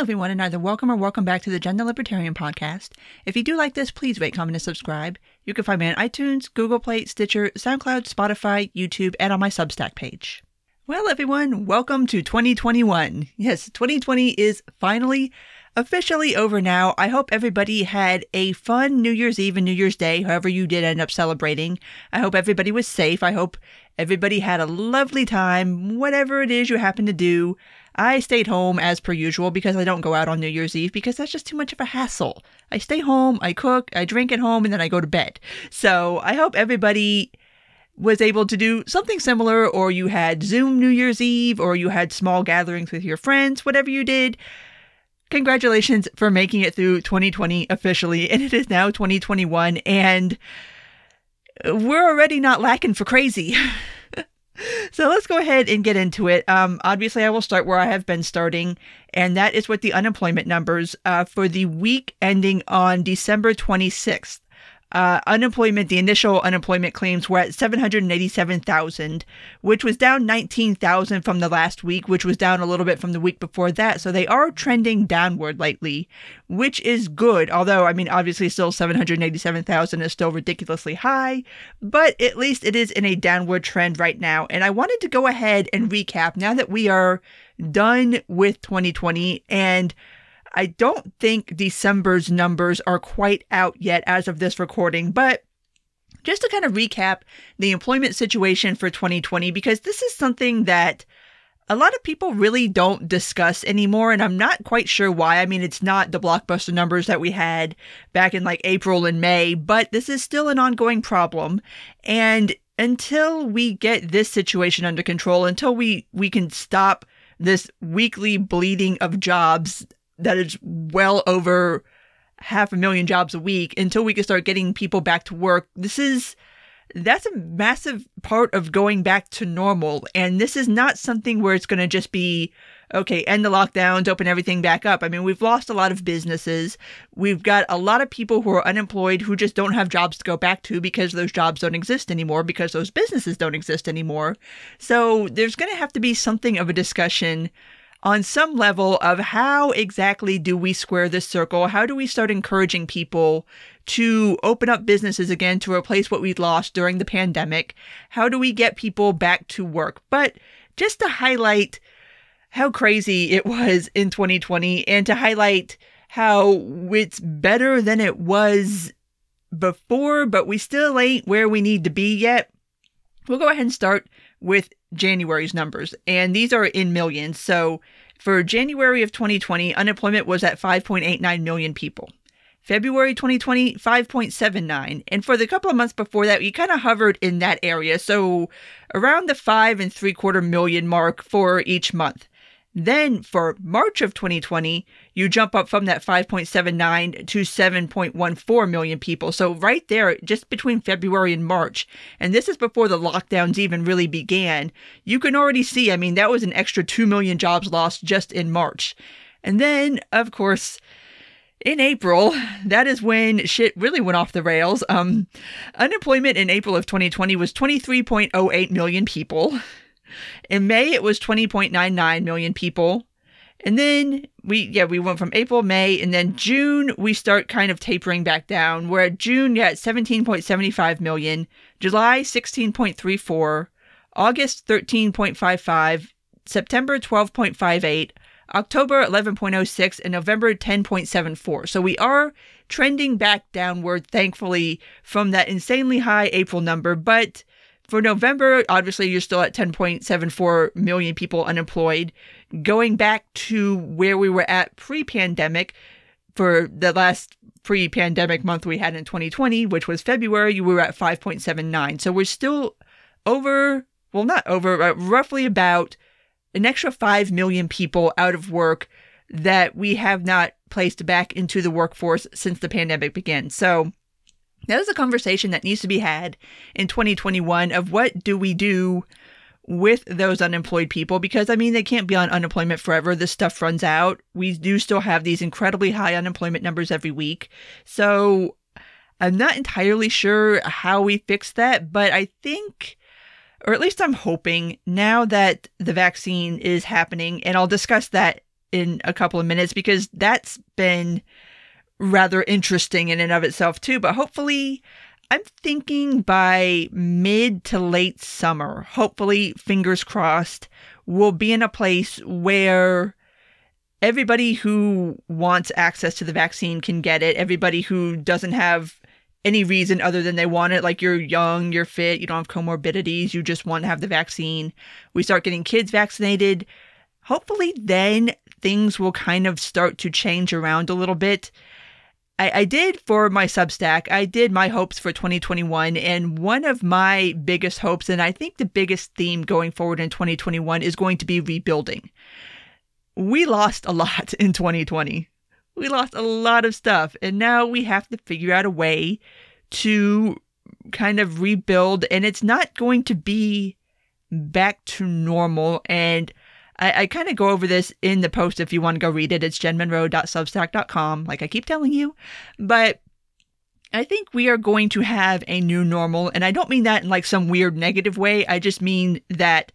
everyone, and either welcome or welcome back to the Gender Libertarian Podcast. If you do like this, please rate, comment, and subscribe. You can find me on iTunes, Google Play, Stitcher, SoundCloud, Spotify, YouTube, and on my Substack page. Well, everyone, welcome to 2021. Yes, 2020 is finally officially over now. I hope everybody had a fun New Year's Eve and New Year's Day, however you did end up celebrating. I hope everybody was safe. I hope everybody had a lovely time, whatever it is you happen to do. I stayed home as per usual because I don't go out on New Year's Eve because that's just too much of a hassle. I stay home, I cook, I drink at home, and then I go to bed. So I hope everybody was able to do something similar, or you had Zoom New Year's Eve, or you had small gatherings with your friends, whatever you did. Congratulations for making it through 2020 officially, and it is now 2021, and we're already not lacking for crazy. so let's go ahead and get into it. Um, obviously, I will start where I have been starting, and that is with the unemployment numbers uh, for the week ending on December 26th. Uh, unemployment, the initial unemployment claims were at 787,000, which was down 19,000 from the last week, which was down a little bit from the week before that. So they are trending downward lately, which is good. Although, I mean, obviously, still 787,000 is still ridiculously high, but at least it is in a downward trend right now. And I wanted to go ahead and recap now that we are done with 2020 and I don't think December's numbers are quite out yet as of this recording, but just to kind of recap the employment situation for 2020, because this is something that a lot of people really don't discuss anymore, and I'm not quite sure why. I mean, it's not the blockbuster numbers that we had back in like April and May, but this is still an ongoing problem. And until we get this situation under control, until we, we can stop this weekly bleeding of jobs that is well over half a million jobs a week until we can start getting people back to work. This is that's a massive part of going back to normal. And this is not something where it's going to just be, okay, end the lockdowns, open everything back up. I mean, we've lost a lot of businesses. We've got a lot of people who are unemployed who just don't have jobs to go back to because those jobs don't exist anymore, because those businesses don't exist anymore. So there's going to have to be something of a discussion on some level of how exactly do we square this circle? How do we start encouraging people to open up businesses again to replace what we lost during the pandemic? How do we get people back to work? But just to highlight how crazy it was in 2020 and to highlight how it's better than it was before, but we still ain't where we need to be yet. We'll go ahead and start with January's numbers, and these are in millions. So for January of 2020, unemployment was at 5.89 million people. February 2020, 5.79. And for the couple of months before that, we kind of hovered in that area. So around the five and three quarter million mark for each month. Then for March of 2020, you jump up from that 5.79 to 7.14 million people. So right there, just between February and March, and this is before the lockdowns even really began, you can already see, I mean, that was an extra 2 million jobs lost just in March. And then, of course, in April, that is when shit really went off the rails. Um, unemployment in April of 2020 was 23.08 million people. In May, it was 20.99 million people. And then we, yeah, we went from April, May, and then June, we start kind of tapering back down. We're at June, yeah, 17.75 million, July, 16.34, August, 13.55, September, 12.58, October, 11.06, and November, 10.74. So we are trending back downward, thankfully, from that insanely high April number, but for November, obviously, you're still at 10.74 million people unemployed. Going back to where we were at pre pandemic, for the last pre pandemic month we had in 2020, which was February, you were at 5.79. So we're still over, well, not over, uh, roughly about an extra 5 million people out of work that we have not placed back into the workforce since the pandemic began. So that is a conversation that needs to be had in 2021 of what do we do with those unemployed people because I mean they can't be on unemployment forever. This stuff runs out. We do still have these incredibly high unemployment numbers every week. So I'm not entirely sure how we fix that, but I think or at least I'm hoping now that the vaccine is happening and I'll discuss that in a couple of minutes because that's been rather interesting in and of itself too. But hopefully, I'm thinking by mid to late summer, hopefully, fingers crossed, we'll be in a place where everybody who wants access to the vaccine can get it. Everybody who doesn't have any reason other than they want it, like you're young, you're fit, you don't have comorbidities, you just want to have the vaccine. We start getting kids vaccinated. Hopefully, then things will kind of start to change around a little bit. I, I did for my Substack, I did my hopes for 2021. And one of my biggest hopes, and I think the biggest theme going forward in 2021, is going to be rebuilding. We lost a lot in 2020 we lost a lot of stuff. And now we have to figure out a way to kind of rebuild. And it's not going to be back to normal. And I, I kind of go over this in the post if you want to go read it. It's jenmonroe.substack.com, like I keep telling you. But I think we are going to have a new normal. And I don't mean that in like some weird negative way. I just mean that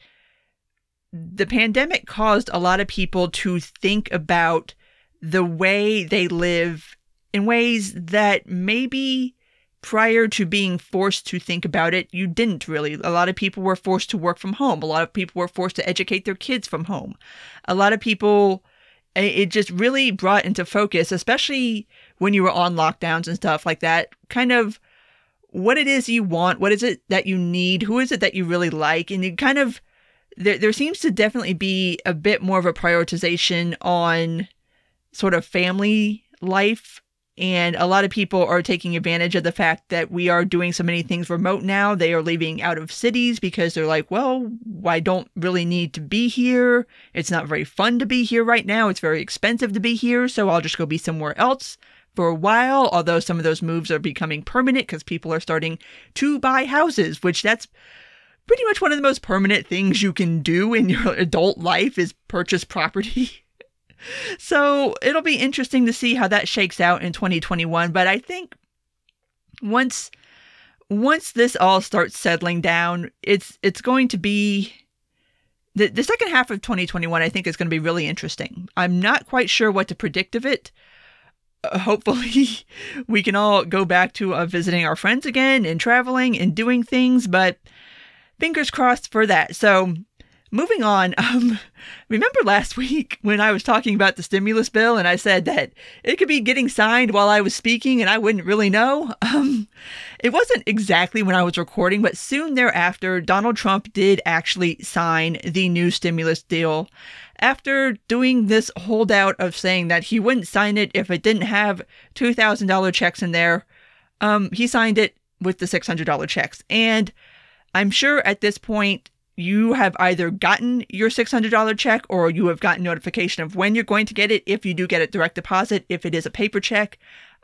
the pandemic caused a lot of people to think about the way they live in ways that maybe prior to being forced to think about it, you didn't really. A lot of people were forced to work from home. A lot of people were forced to educate their kids from home. A lot of people, it just really brought into focus, especially when you were on lockdowns and stuff like that, kind of what it is you want, what is it that you need, who is it that you really like, and you kind of there there seems to definitely be a bit more of a prioritization on sort of family life. And a lot of people are taking advantage of the fact that we are doing so many things remote now. They are leaving out of cities because they're like, well, I don't really need to be here. It's not very fun to be here right now. It's very expensive to be here. So I'll just go be somewhere else for a while. Although some of those moves are becoming permanent because people are starting to buy houses, which that's pretty much one of the most permanent things you can do in your adult life is purchase property. so it'll be interesting to see how that shakes out in 2021. But I think once once this all starts settling down, it's it's going to be the, the second half of 2021 i think is going to be really interesting i'm not quite sure what to predict of it uh, hopefully we can all go back to uh, visiting our friends again and traveling and doing things but fingers crossed for that so moving on, um, remember last week when I was talking about the stimulus bill and I said that it could be getting signed while I was speaking and I wouldn't really know? Um, it wasn't exactly when I was recording, but soon thereafter, Donald Trump did actually sign the new stimulus deal. After doing this holdout of saying that he wouldn't sign it if it didn't have $2,000 checks in there, um, he signed it with the $600 checks. And I'm sure at this point, you have either gotten your $600 check or you have gotten notification of when you're going to get it. If you do get it direct deposit if it is a paper check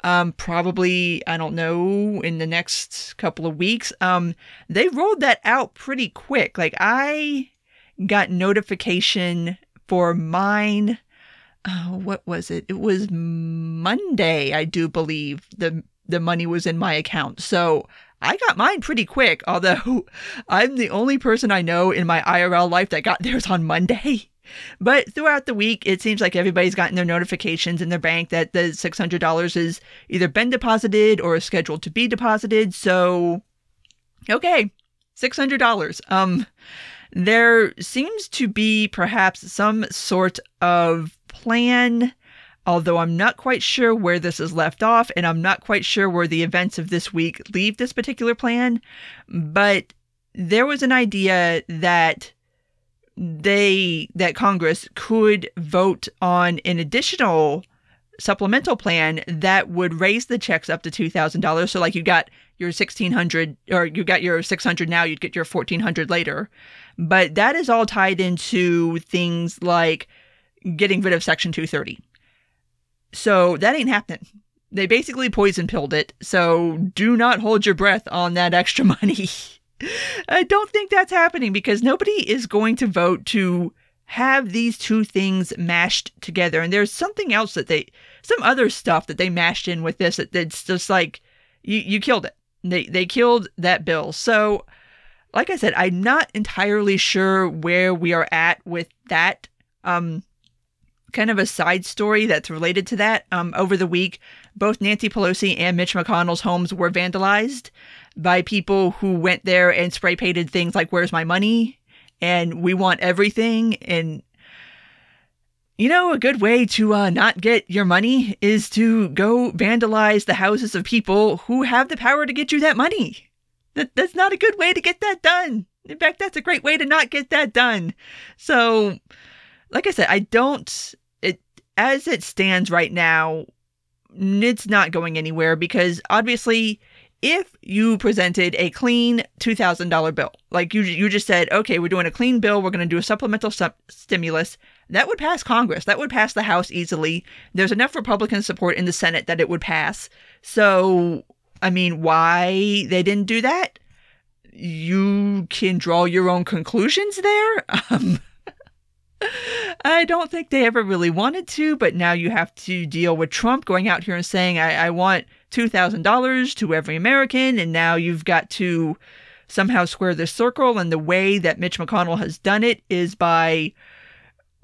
um, probably i don't know in the next couple of weeks. Um, they rolled that out pretty quick. Like i got notification for mine uh, what was it? It was monday i do believe the the money was in my account. So I got mine pretty quick, although I'm the only person I know in my IRL life that got theirs on Monday. But throughout the week, it seems like everybody's gotten their notifications in their bank that the $600 is either been deposited or is scheduled to be deposited. So, okay, $600. Um, there seems to be perhaps some sort of plan although I'm not quite sure where this is left off, and I'm not quite sure where the events of this week leave this particular plan. But there was an idea that they that Congress could vote on an additional supplemental plan that would raise the checks up to two thousand dollars. So, like you got your sixteen hundred, or you got your six hundred now, you'd get your fourteen hundred later. But that is all tied into things like getting rid of Section two thirty. So that ain't happening. They basically poison pilled it. So do not hold your breath on that extra money. I don't think that's happening because nobody is going to vote to have these two things mashed together. And there's something else that they, some other stuff that they mashed in with this that, that's just like, you, you killed it. They, they killed that bill. So, like I said, I'm not entirely sure where we are at with that. Um, kind of a side story that's related to that. Um, over the week, both Nancy Pelosi and Mitch McConnell's homes were vandalized by people who went there and spray painted things like "Where's my money?" and "We want everything." And you know, a good way to uh, not get your money is to go vandalize the houses of people who have the power to get you that money. That that's not a good way to get that done. In fact, that's a great way to not get that done. So, like I said, I don't as it stands right now, it's not going anywhere because obviously if you presented a clean $2000 bill, like you you just said, "Okay, we're doing a clean bill, we're going to do a supplemental su- stimulus." That would pass Congress. That would pass the House easily. There's enough Republican support in the Senate that it would pass. So, I mean, why they didn't do that? You can draw your own conclusions there. Um, I don't think they ever really wanted to, but now you have to deal with Trump going out here and saying, I, I want $2,000 to every American. And now you've got to somehow square this circle. And the way that Mitch McConnell has done it is by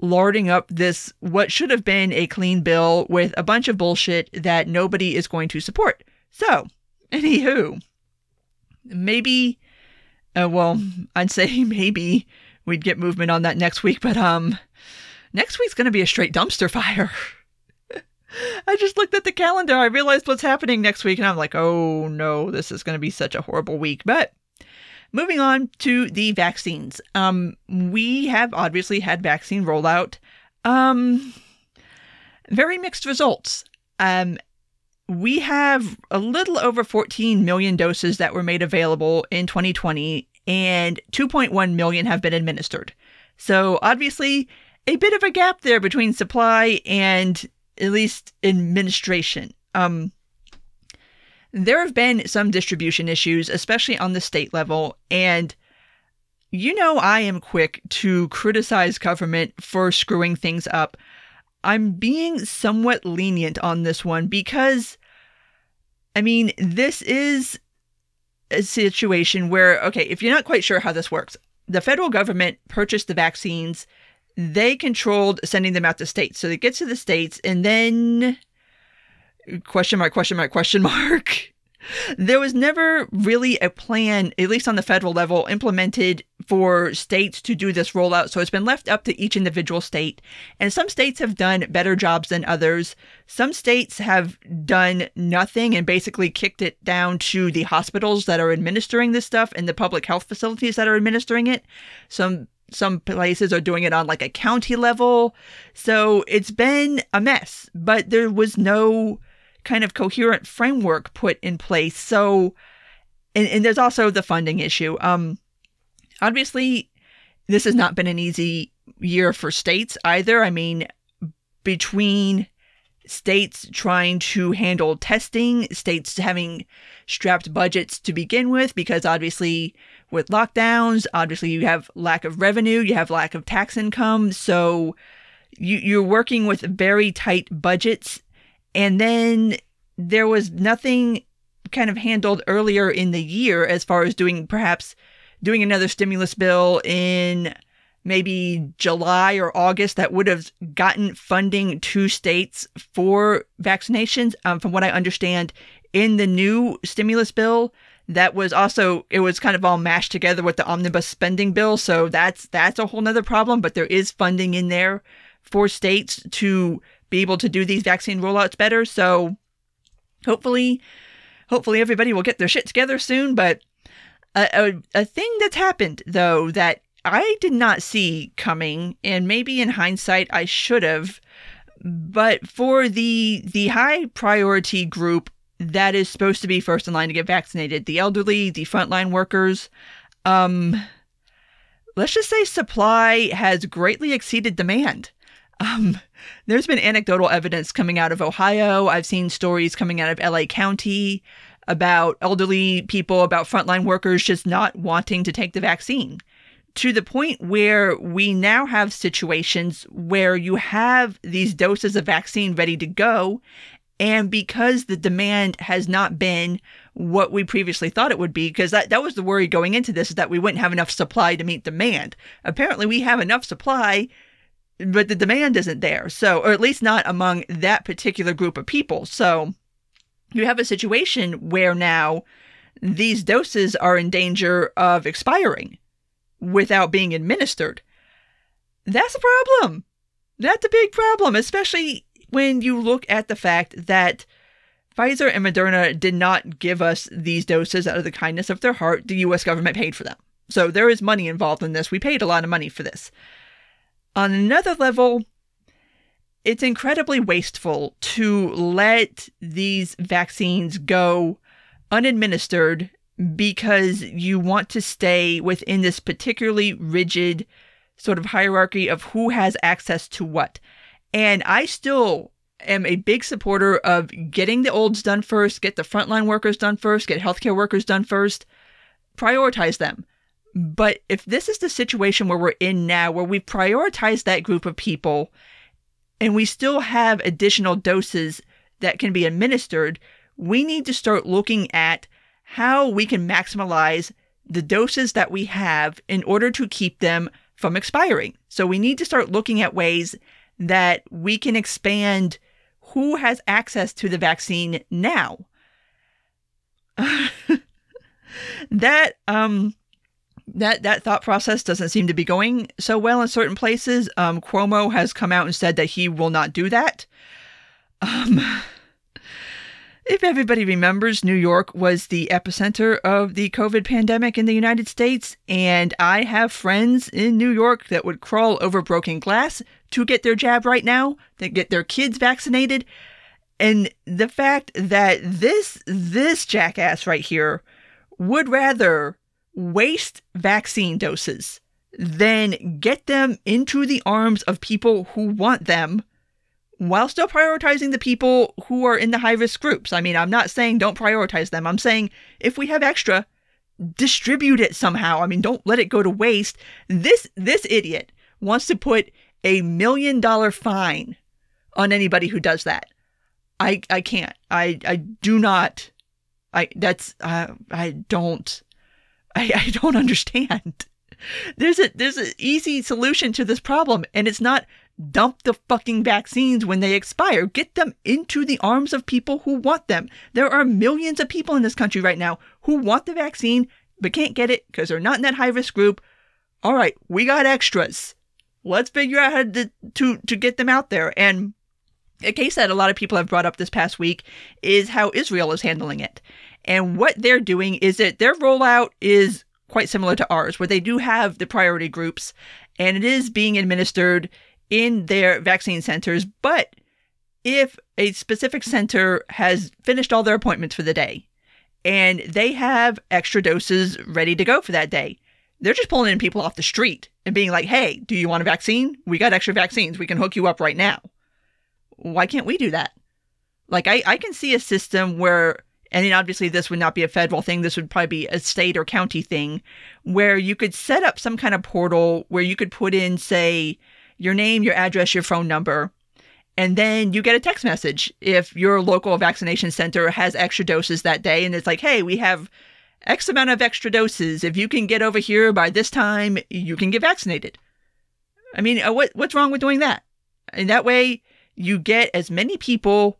larding up this, what should have been a clean bill with a bunch of bullshit that nobody is going to support. So, anywho, maybe, uh, well, I'd say maybe we'd get movement on that next week, but um next week's going to be a straight dumpster fire. I just looked at the calendar. I realized what's happening next week and I'm like, "Oh no, this is going to be such a horrible week." But moving on to the vaccines. Um we have obviously had vaccine rollout. Um very mixed results. Um we have a little over 14 million doses that were made available in 2020 and 2.1 million have been administered. So obviously, a bit of a gap there between supply and at least administration. Um, there have been some distribution issues, especially on the state level, and you know I am quick to criticize government for screwing things up. I'm being somewhat lenient on this one because, I mean, this is situation where, okay, if you're not quite sure how this works, the federal government purchased the vaccines. They controlled sending them out to states. So it gets to the states and then question mark, question mark, question mark. There was never really a plan, at least on the federal level, implemented for states to do this rollout. So it's been left up to each individual state. And some states have done better jobs than others. Some states have done nothing and basically kicked it down to the hospitals that are administering this stuff and the public health facilities that are administering it. Some some places are doing it on like a county level. So it's been a mess, but there was no kind of coherent framework put in place. So, and, and there's also the funding issue. Um, obviously, this has not been an easy year for states either. I mean, between states trying to handle testing, states having strapped budgets to begin with, because obviously with lockdowns, obviously you have lack of revenue, you have lack of tax income. So you, you're working with very tight budgets and then there was nothing kind of handled earlier in the year as far as doing perhaps doing another stimulus bill in maybe July or August that would have gotten funding to states for vaccinations. Um, from what I understand, in the new stimulus bill, that was also it was kind of all mashed together with the omnibus spending bill. So that's that's a whole nother problem. But there is funding in there for states to be able to do these vaccine rollouts better. So hopefully, hopefully everybody will get their shit together soon. But a, a, a thing that's happened though that I did not see coming, and maybe in hindsight I should have, but for the the high priority group that is supposed to be first in line to get vaccinated, the elderly, the frontline workers, um, let's just say supply has greatly exceeded demand. Um, there's been anecdotal evidence coming out of Ohio. I've seen stories coming out of LA County about elderly people, about frontline workers just not wanting to take the vaccine to the point where we now have situations where you have these doses of vaccine ready to go. And because the demand has not been what we previously thought it would be, because that, that was the worry going into this, is that we wouldn't have enough supply to meet demand. Apparently, we have enough supply but the demand isn't there. So, or at least not among that particular group of people. So, you have a situation where now these doses are in danger of expiring without being administered. That's a problem. That's a big problem, especially when you look at the fact that Pfizer and Moderna did not give us these doses out of the kindness of their heart. The US government paid for them. So there is money involved in this. We paid a lot of money for this. On another level, it's incredibly wasteful to let these vaccines go unadministered because you want to stay within this particularly rigid sort of hierarchy of who has access to what. And I still am a big supporter of getting the olds done first, get the frontline workers done first, get healthcare workers done first, prioritize them. But if this is the situation where we're in now, where we prioritize that group of people and we still have additional doses that can be administered, we need to start looking at how we can maximize the doses that we have in order to keep them from expiring. So we need to start looking at ways that we can expand who has access to the vaccine now. that um that that thought process doesn't seem to be going so well in certain places. Um, Cuomo has come out and said that he will not do that. Um, if everybody remembers, New York was the epicenter of the COVID pandemic in the United States, and I have friends in New York that would crawl over broken glass to get their jab right now, to get their kids vaccinated. And the fact that this this jackass right here would rather waste vaccine doses then get them into the arms of people who want them while still prioritizing the people who are in the high risk groups. I mean, I'm not saying don't prioritize them. I'm saying if we have extra, distribute it somehow. I mean, don't let it go to waste. This this idiot wants to put a million dollar fine on anybody who does that. I I can't. I I do not. I that's uh, I don't. I I don't understand. There's a there's an easy solution to this problem, and it's not dump the fucking vaccines when they expire. Get them into the arms of people who want them. There are millions of people in this country right now who want the vaccine but can't get it because they're not in that high risk group. All right, we got extras. Let's figure out how to, to, to get them out there. And a case that a lot of people have brought up this past week is how Israel is handling it. And what they're doing is that their rollout is quite similar to ours, where they do have the priority groups and it is being administered in their vaccine centers. But if a specific center has finished all their appointments for the day and they have extra doses ready to go for that day, they're just pulling in people off the street and being like, hey, do you want a vaccine? We got extra vaccines. We can hook you up right now. Why can't we do that? Like, I, I can see a system where, and then obviously this would not be a federal thing, this would probably be a state or county thing, where you could set up some kind of portal where you could put in, say, your name, your address, your phone number, and then you get a text message if your local vaccination center has extra doses that day and it's like, hey, we have X amount of extra doses. If you can get over here by this time, you can get vaccinated. I mean, uh, what what's wrong with doing that? And that way you get as many people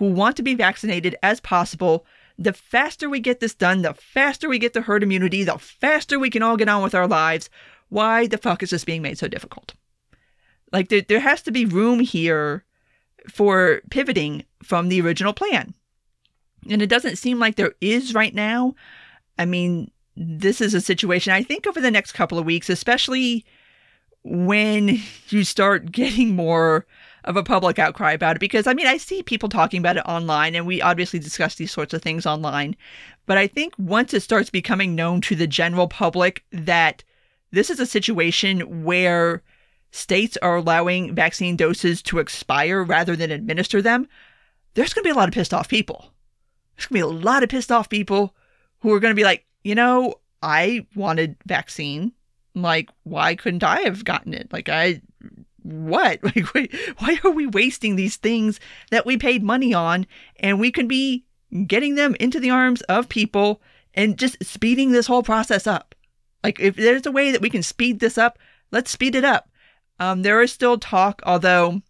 who want to be vaccinated as possible. The faster we get this done, the faster we get the herd immunity, the faster we can all get on with our lives. Why the fuck is this being made so difficult? Like there, there has to be room here for pivoting from the original plan. And it doesn't seem like there is right now. I mean, this is a situation I think over the next couple of weeks, especially when you start getting more of a public outcry about it because I mean I see people talking about it online and we obviously discuss these sorts of things online but I think once it starts becoming known to the general public that this is a situation where states are allowing vaccine doses to expire rather than administer them, there's going to be a lot of pissed off people. There's going to be a lot of pissed off people who are going to be like, you know, I wanted vaccine. Like, why couldn't I have gotten it? Like, I, what? Like, why are we wasting these things that we paid money on and we can be getting them into the arms of people and just speeding this whole process up? Like, if there's a way that we can speed this up, let's speed it up. Um, there is still talk, although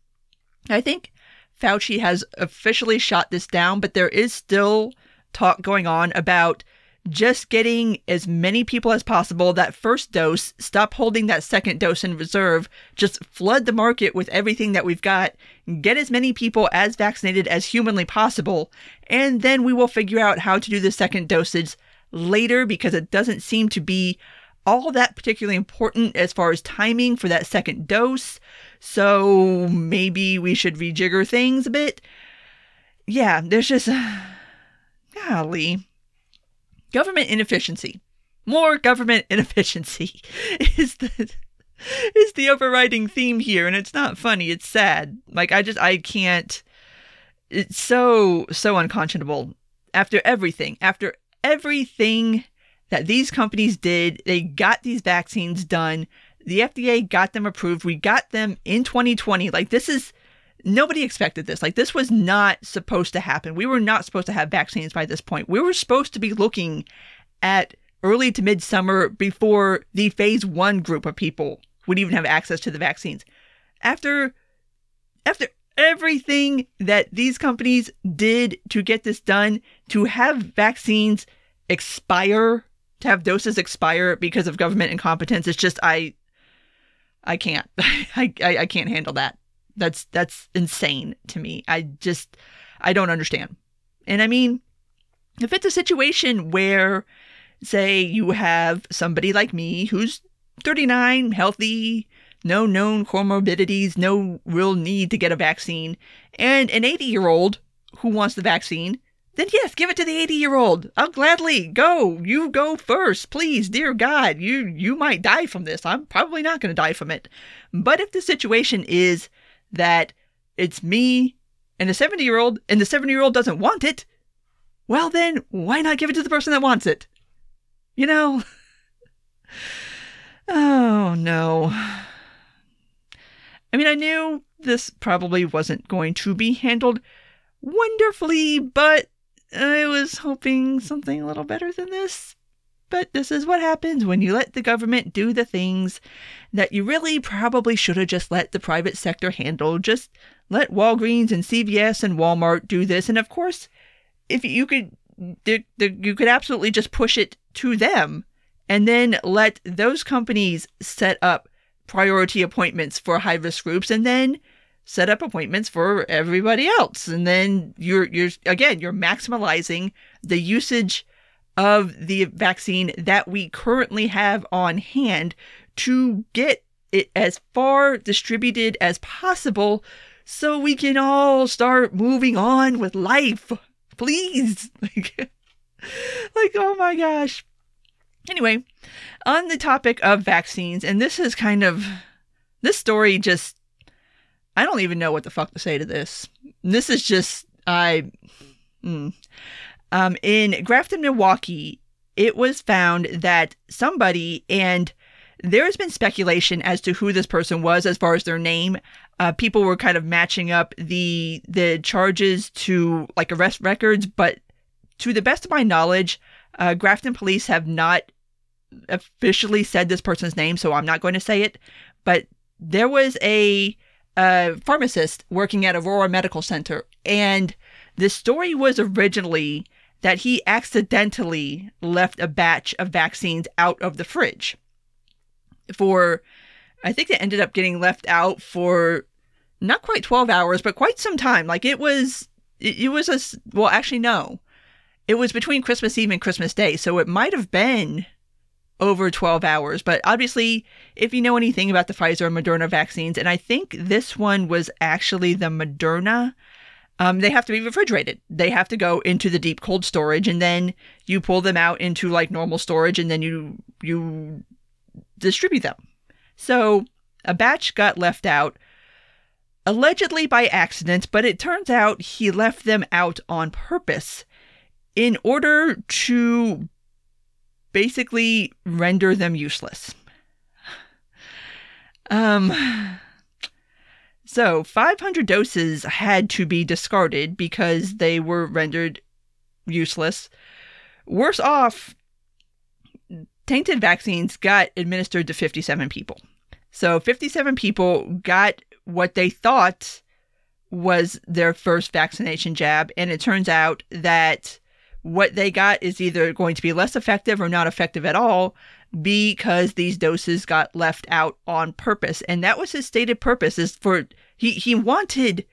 I think Fauci has officially shot this down, but there is still talk going on about just getting as many people as possible that first dose, stop holding that second dose in reserve, just flood the market with everything that we've got, get as many people as vaccinated as humanly possible, and then we will figure out how to do the second dosage later because it doesn't seem to be all that particularly important as far as timing for that second dose. So maybe we should rejigger things a bit. Yeah, there's just. Golly. Government inefficiency. More government inefficiency is the is the overriding theme here and it's not funny, it's sad. Like I just I can't it's so so unconscionable after everything, after everything that these companies did, they got these vaccines done. The FDA got them approved. We got them in 2020. Like this is nobody expected this. Like, this was not supposed to happen. We were not supposed to have vaccines by this point. We were supposed to be looking at early to midsummer before the phase one group of people would even have access to the vaccines. After, after everything that these companies did to get this done, to have vaccines expire, to have doses expire because of government incompetence, it's just, I, I can't. I, I, I can't handle that. That's that's insane to me. I just I don't understand. And I mean, if it's a situation where say you have somebody like me who's 39, healthy, no known comorbidities, no real need to get a vaccine, and an 80 year old who wants the vaccine, then yes, give it to the 80 year old. I'll gladly go. You go first, please, dear God. You you might die from this. I'm probably not going to die from it. But if the situation is that it's me and a 70 year old, and the 70 year old doesn't want it, well, then why not give it to the person that wants it? You know? oh, no. I mean, I knew this probably wasn't going to be handled wonderfully, but I was hoping something a little better than this. But this is what happens when you let the government do the things that you really probably should have just let the private sector handle. Just let Walgreens and CVS and Walmart do this. And of course, if you could, you could absolutely just push it to them and then let those companies set up priority appointments for high risk groups and then set up appointments for everybody else. And then you're, you're, again, you're maximizing the usage of the vaccine that we currently have on hand to get it as far distributed as possible so we can all start moving on with life. Please. Like, like oh my gosh. Anyway, on the topic of vaccines, and this is kind of this story just I don't even know what the fuck to say to this. This is just I mm, um, in Grafton, Milwaukee, it was found that somebody, and there has been speculation as to who this person was as far as their name. Uh, people were kind of matching up the the charges to like arrest records, but to the best of my knowledge, uh, Grafton police have not officially said this person's name, so I'm not going to say it. But there was a, a pharmacist working at Aurora Medical Center, and the story was originally that he accidentally left a batch of vaccines out of the fridge for I think it ended up getting left out for not quite 12 hours, but quite some time. Like it was, it, was a, well, actually, no. It was between Christmas Eve and Christmas Day. So it might have been over 12 hours. But obviously, if you know anything about the Pfizer and Moderna vaccines, and I think this one was actually the Moderna um, they have to be refrigerated. They have to go into the deep cold storage, and then you pull them out into like normal storage, and then you you distribute them. So a batch got left out, allegedly by accident, but it turns out he left them out on purpose in order to basically render them useless. Um so 500 doses had to be discarded because they were rendered useless. Worse off, tainted vaccines got administered to 57 people. So 57 people got what they thought was their first vaccination jab. And it turns out that what they got is either going to be less effective or not effective at all because these doses got left out on purpose. And that was his stated purpose is for he he wanted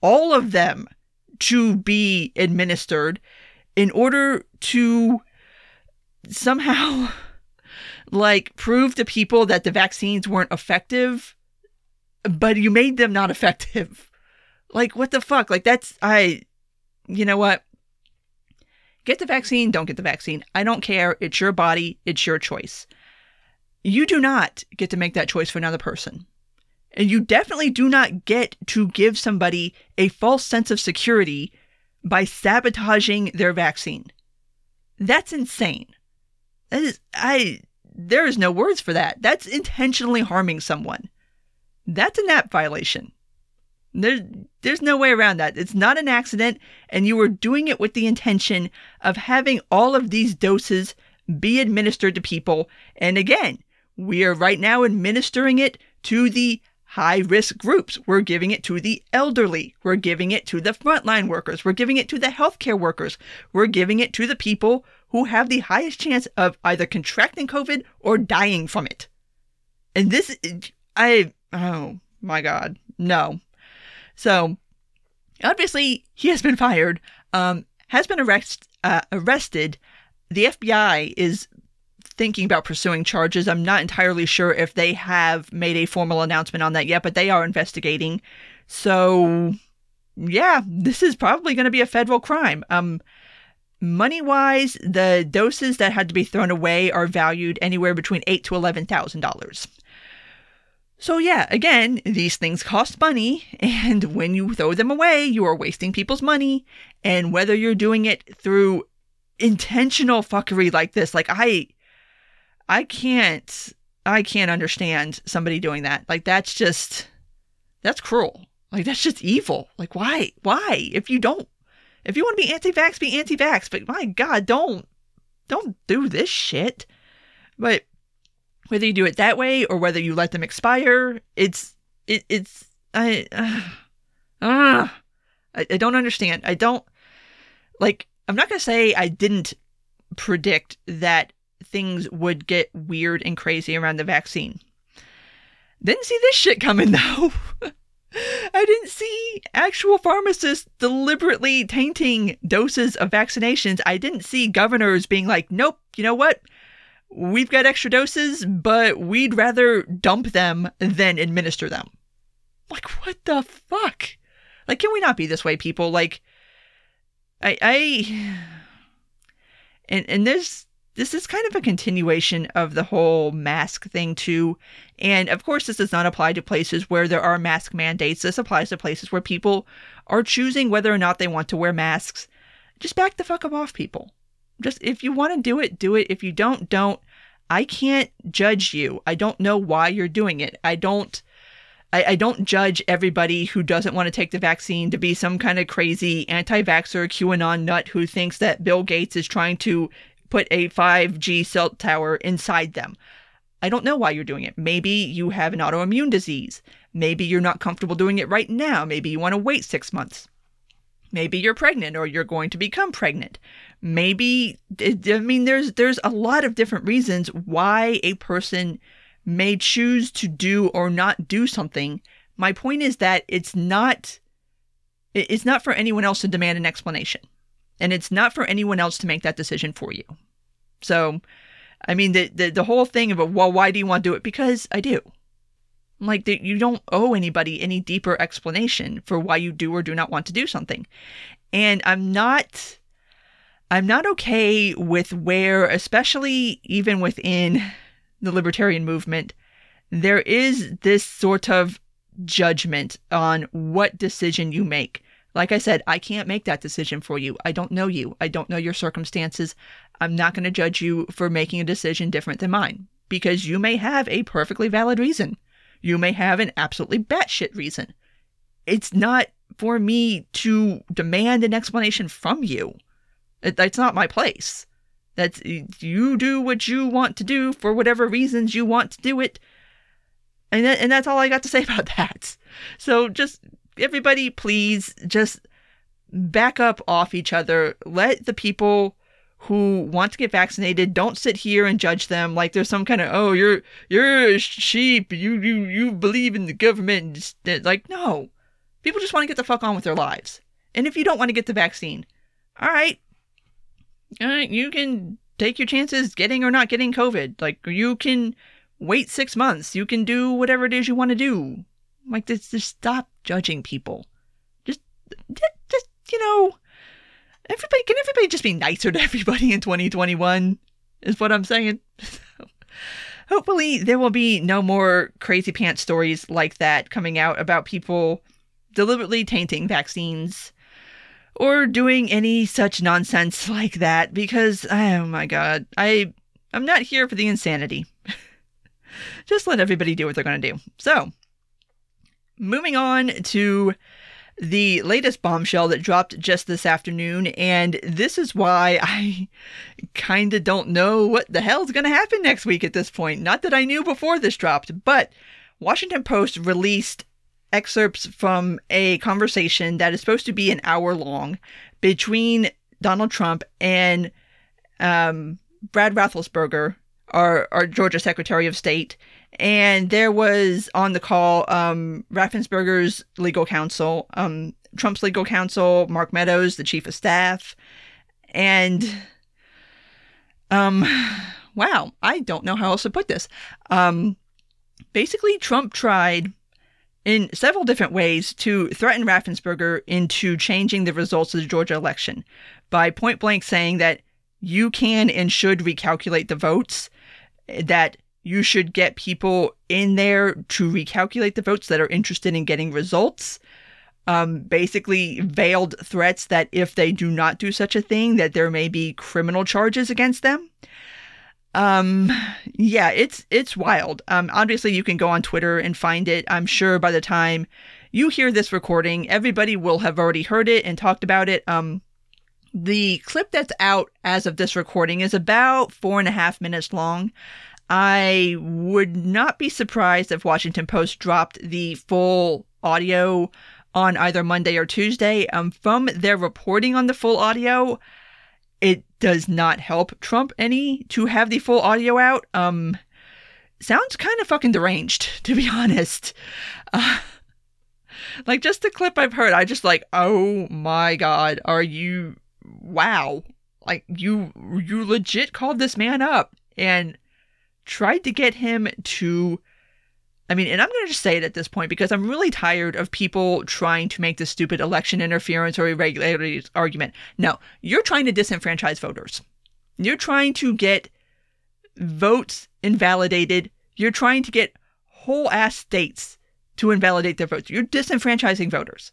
all of them to be administered in order to somehow like prove to people that the vaccines weren't effective but you made them not effective. Like what the fuck? Like that's i you know what? Get the vaccine don't get the vaccine. I don't care. It's your body. It's your choice. You do not get to make that choice for another person and you definitely do not get to give somebody a false sense of security by sabotaging their vaccine. That's insane. That is, I, there is no words for that. That's intentionally harming someone. That's a NAP violation. There's, there's no way around that. It's not an accident, and you were doing it with the intention of having all of these doses be administered to people. And again, we are right now administering it to the high risk groups. We're giving it to the elderly. We're giving it to the frontline workers. We're giving it to the healthcare workers. We're giving it to the people who have the highest chance of either contracting COVID or dying from it. And this, I, oh my God, no. So obviously he has been fired, um, has been arrest, uh, arrested. The FBI is thinking about pursuing charges. I'm not entirely sure if they have made a formal announcement on that yet, but they are investigating. So, yeah, this is probably going to be a federal crime. Um, money wise, the doses that had to be thrown away are valued anywhere between eight to eleven thousand dollars. So yeah, again, these things cost money, and when you throw them away, you are wasting people's money. And whether you're doing it through intentional fuckery like this, like I I can't I can't understand somebody doing that. Like that's just that's cruel. Like that's just evil. Like why? Why? If you don't if you want to be anti-vax, be anti-vax, but my god, don't don't do this shit. But whether you do it that way or whether you let them expire, it's it, it's I uh, uh, I, I don't understand. I don't like I'm not going to say I didn't predict that things would get weird and crazy around the vaccine. Didn't see this shit coming though. I didn't see actual pharmacists deliberately tainting doses of vaccinations. I didn't see governors being like, nope, you know what? We've got extra doses, but we'd rather dump them than administer them. Like, what the fuck? Like, can we not be this way, people? Like, I, I, and and there's this is kind of a continuation of the whole mask thing too. And of course, this does not apply to places where there are mask mandates. This applies to places where people are choosing whether or not they want to wear masks. Just back the fuck up off people. Just if you want to do it, do it. If you don't, don't. I can't judge you. I don't know why you're doing it. I don't I, I, don't judge everybody who doesn't want to take the vaccine to be some kind of crazy anti-vaxxer QAnon nut who thinks that Bill Gates is trying to put a 5G cell tower inside them. I don't know why you're doing it. Maybe you have an autoimmune disease. Maybe you're not comfortable doing it right now. Maybe you want to wait six months. Maybe you're pregnant or you're going to become pregnant. Maybe I mean there's there's a lot of different reasons why a person may choose to do or not do something. My point is that it's not it's not for anyone else to demand an explanation. And it's not for anyone else to make that decision for you. So, I mean, the, the, the whole thing of, well, why do you want to do it? Because I do. Like, the, you don't owe anybody any deeper explanation for why you do or do not want to do something. And I'm not. I'm not okay with where, especially even within the libertarian movement, there is this sort of judgment on what decision you make. Like I said, I can't make that decision for you. I don't know you. I don't know your circumstances. I'm not going to judge you for making a decision different than mine because you may have a perfectly valid reason. You may have an absolutely batshit reason. It's not for me to demand an explanation from you. That's not my place. That's you do what you want to do for whatever reasons you want to do it. And, that, and that's all I got to say about that. So just everybody, please just back up off each other. Let the people who want to get vaccinated don't sit here and judge them like there's some kind of oh you're you're a sheep. You you you believe in the government like no. People just want to get the fuck on with their lives. And if you don't want to get the vaccine all right. All right you can take your chances getting or not getting covid. Like you can wait six months. You can do whatever it is you want to do. Like just, just stop judging people. Just just you know everybody can everybody just be nicer to everybody in 2021 is what i'm saying? Hopefully there will be no more crazy pants stories like that coming out about people deliberately tainting vaccines or doing any such nonsense like that because oh my god i i'm not here for the insanity. Just let everybody do what they're going to do. So moving on to the latest bombshell that dropped just this afternoon, and this is why I kind of don't know what the hell's going to happen next week at this point. Not that I knew before this dropped, but Washington Post released excerpts from a conversation that is supposed to be an hour long between Donald Trump and um, Brad Raffensperger, our, our Georgia Secretary of State, and there was on the call um, Raffensperger's legal counsel, um, Trump's legal counsel, Mark Meadows, the chief of staff, and um, wow, I don't know how else to put this. Um, basically, Trump tried in several different ways to threaten Raffensperger into changing the results of the Georgia election by point blank saying that you can and should recalculate the votes, that you should get people in there to recalculate the votes that are interested in getting results. Um, basically, veiled threats that if they do not do such a thing, that there may be criminal charges against them. Um, yeah, it's it's wild. Um, obviously, you can go on Twitter and find it. I'm sure by the time you hear this recording, everybody will have already heard it and talked about it. Um, the clip that's out as of this recording is about four and a half minutes long. I would not be surprised if Washington Post dropped the full audio on either Monday or Tuesday. Um, from their reporting on the full audio, it does not help Trump any to have the full audio out. Um, sounds kind of fucking deranged, to be honest. Uh, like just the clip I've heard, I just like, oh my god, are you? Wow, like you you legit called this man up and tried to get him to I mean, and I'm going to just say it at this point because I'm really tired of people trying to make the stupid election interference or irregularities argument. No, you're trying to disenfranchise voters. You're trying to get votes invalidated. You're trying to get whole ass states to invalidate their votes. You're disenfranchising voters.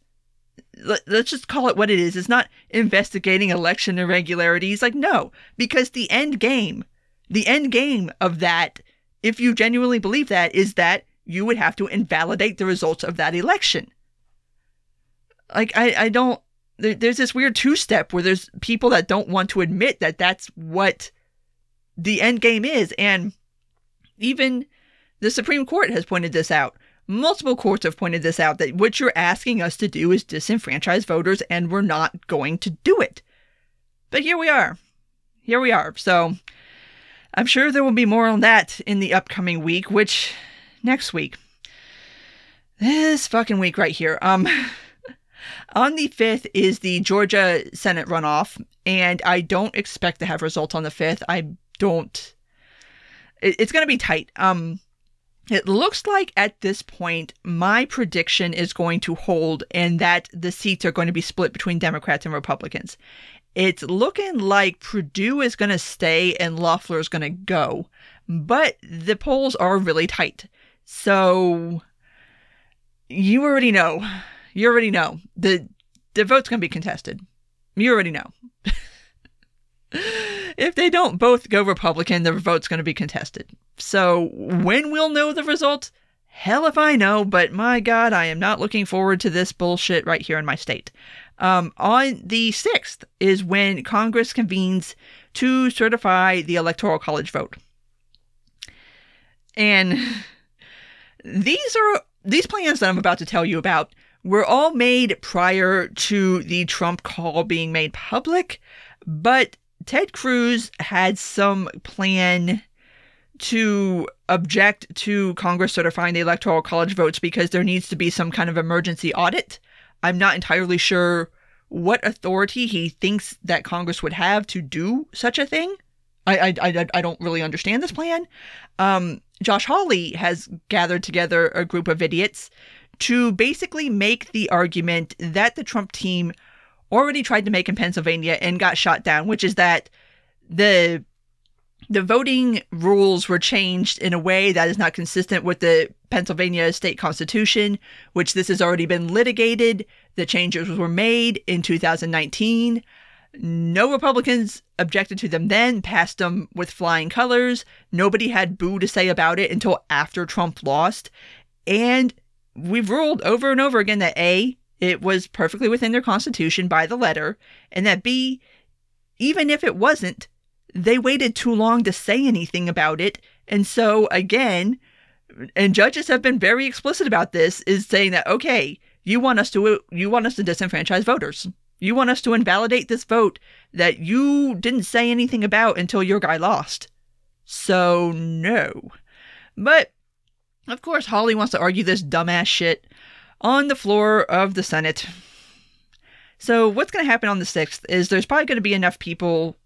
Let's just call it what it is. It's not investigating election irregularities. Like, no, because the end game the end game of that, if you genuinely believe that, is that you would have to invalidate the results of that election. Like, I, I don't, there, there's this weird two step where there's people that don't want to admit that that's what the end game is. And even the Supreme Court has pointed this out. Multiple courts have pointed this out that what you're asking us to do is disenfranchise voters, and we're not going to do it. But here we are. Here we are. So I'm sure there will be more on that in the upcoming week, which next week. This fucking week right here. Um on the 5th is the Georgia Senate runoff, and I don't expect to have results on the 5th. I don't it, it's going to be tight. Um it looks like at this point, my prediction is going to hold and that the seats are going to be split between Democrats and Republicans it's looking like Perdue is going to stay and Loeffler is going to go, but the polls are really tight. So you already know. You already know. The the vote's going to be contested. You already know. if they don't both go Republican, the vote's going to be contested. So when we'll know the result, hell if I know, but my God, I am not looking forward to this bullshit right here in my state. Um, on the 6th is when Congress convenes to certify the Electoral College vote. And these are these plans that I'm about to tell you about were all made prior to the Trump call being made public, but Ted Cruz had some plan to object to Congress certifying the Electoral College votes because there needs to be some kind of emergency audit. I'm not entirely sure what authority he thinks that Congress would have to do such a thing. I I, I, don't really understand this plan. Um, Josh Hawley has gathered together a group of idiots to basically make the argument that the Trump team already tried to make in Pennsylvania and got shot down, which is that the the voting rules were changed in a way that is not consistent with the Pennsylvania state constitution, which this has already been litigated. The changes were made in 2019. No Republicans objected to them then, passed them with flying colors. Nobody had boo to say about it until after Trump lost. And we've ruled over and over again that A, it was perfectly within their constitution by the letter, and that B, even if it wasn't, they waited too long to say anything about it. And so, again, and judges have been very explicit about this, is saying that, okay, you want us to you want us to disenfranchise voters. You want us to invalidate this vote that you didn't say anything about until your guy lost. So no. But of course Hawley wants to argue this dumbass shit on the floor of the Senate. So what's going to happen on the 6th is there's probably going to be enough people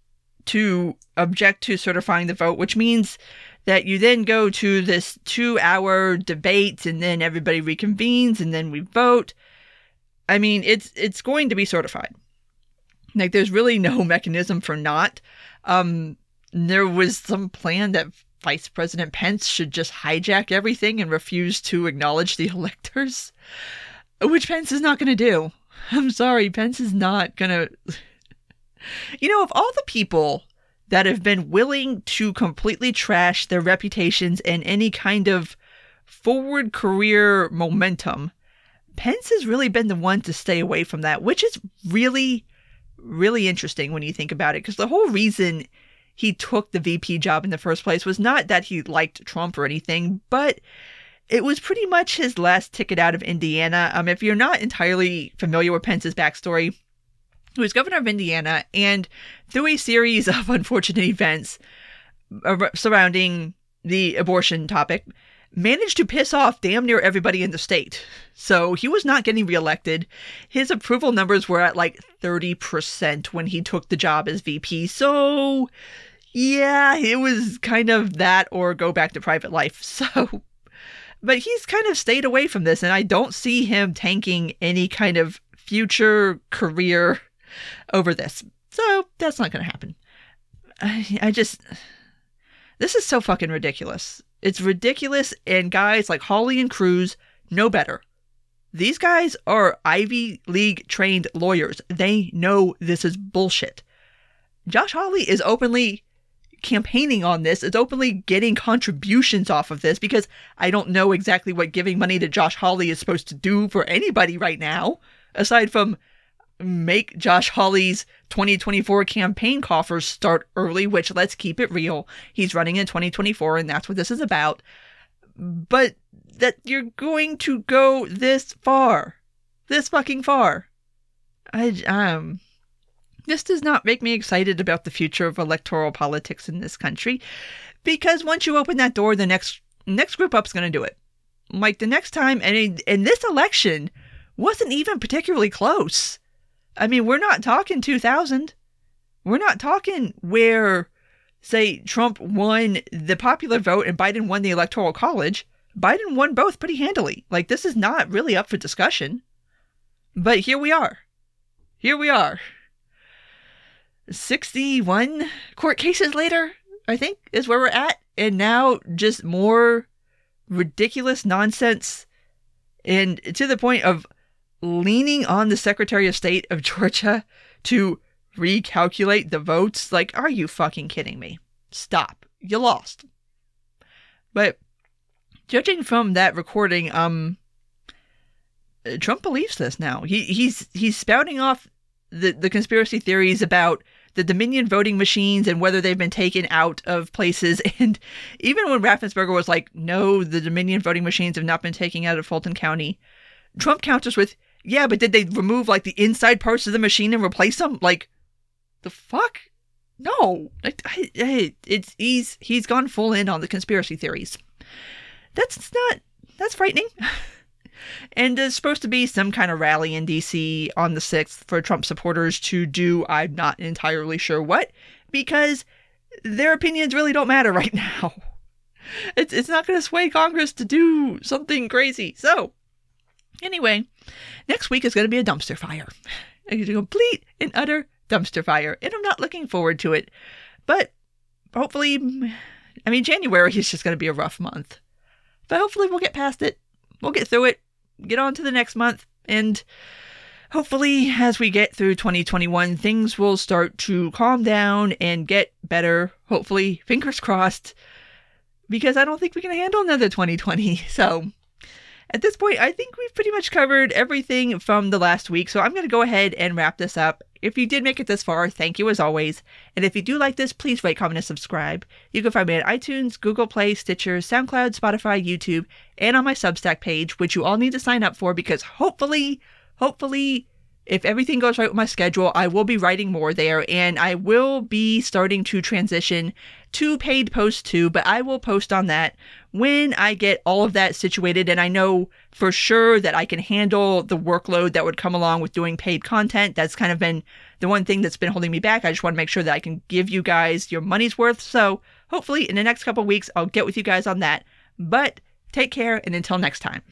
to object to certifying the vote, which means that you then go to this two hour debate and then everybody reconvenes and then we vote. I mean, it's it's going to be certified. Like there's really no mechanism for not. Um there was some plan that Vice President Pence should just hijack everything and refuse to acknowledge the electors, which Pence is not going to do. I'm sorry, Pence is not going to you know, of all the people that have been willing to completely trash their reputations and any kind of forward career momentum, Pence has really been the one to stay away from that, which is really, really interesting when you think about it. Because the whole reason he took the VP job in the first place was not that he liked Trump or anything, but it was pretty much his last ticket out of Indiana. Um, if you're not entirely familiar with Pence's backstory, who was governor of Indiana, and through a series of unfortunate events surrounding the abortion topic, managed to piss off damn near everybody in the state. So he was not getting reelected. His approval numbers were at like 30% when he took the job as VP. So, yeah, it was kind of that or go back to private life. So, but he's kind of stayed away from this, and I don't see him tanking any kind of future career over this. So that's not going to happen. I, I just. This is so fucking ridiculous. It's ridiculous, and guys like Hawley and Cruz know better. These guys are Ivy League trained lawyers. They know this is bullshit. Josh Hawley is openly campaigning on this, is openly getting contributions off of this because I don't know exactly what giving money to Josh Hawley is supposed to do for anybody right now, aside from make Josh Hawley's 2024 campaign coffers start early, which let's keep it real. He's running in 2024 and that's what this is about. But that you're going to go this far. This fucking far. I um this does not make me excited about the future of electoral politics in this country because once you open that door the next next group up's going to do it. Like the next time and in this election wasn't even particularly close I mean, we're not talking 2000. We're not talking where, say, Trump won the popular vote and Biden won the electoral college. Biden won both pretty handily. Like, this is not really up for discussion. But here we are. Here we are. 61 court cases later, I think, is where we're at. And now just more ridiculous nonsense. And to the point of leaning on the Secretary of State of Georgia to recalculate the votes. Like, are you fucking kidding me? Stop. You lost. But judging from that recording, um, Trump believes this now. He he's he's spouting off the the conspiracy theories about the Dominion voting machines and whether they've been taken out of places. And even when Raffensperger was like, no, the Dominion voting machines have not been taken out of Fulton County, Trump counters with, yeah, but did they remove like the inside parts of the machine and replace them? Like, the fuck? No, I, I, it's he's he's gone full in on the conspiracy theories. That's not that's frightening. and there's supposed to be some kind of rally in DC on the 6th for Trump supporters to do, I'm not entirely sure what, because their opinions really don't matter right now. It's, it's not going to sway Congress to do something crazy. So, anyway, next week is going to be a dumpster fire. A complete and utter dumpster fire. And I'm not looking forward to it. But hopefully, I mean, January is just going to be a rough month. But hopefully, we'll get past it. We'll get through it get on to the next month and hopefully as we get through 2021 things will start to calm down and get better hopefully fingers crossed because i don't think we can handle another 2020 so at this point i think we've pretty much covered everything from the last week so i'm going to go ahead and wrap this up if you did make it this far, thank you as always. And if you do like this, please rate, comment, and subscribe. You can find me at iTunes, Google Play, Stitcher, SoundCloud, Spotify, YouTube, and on my Substack page, which you all need to sign up for because hopefully, hopefully, if everything goes right with my schedule, I will be writing more there and I will be starting to transition to paid posts too, but I will post on that when I get all of that situated and I know for sure that I can handle the workload that would come along with doing paid content. That's kind of been the one thing that's been holding me back. I just want to make sure that I can give you guys your money's worth. So hopefully in the next couple weeks, I'll get with you guys on that. But take care and until next time.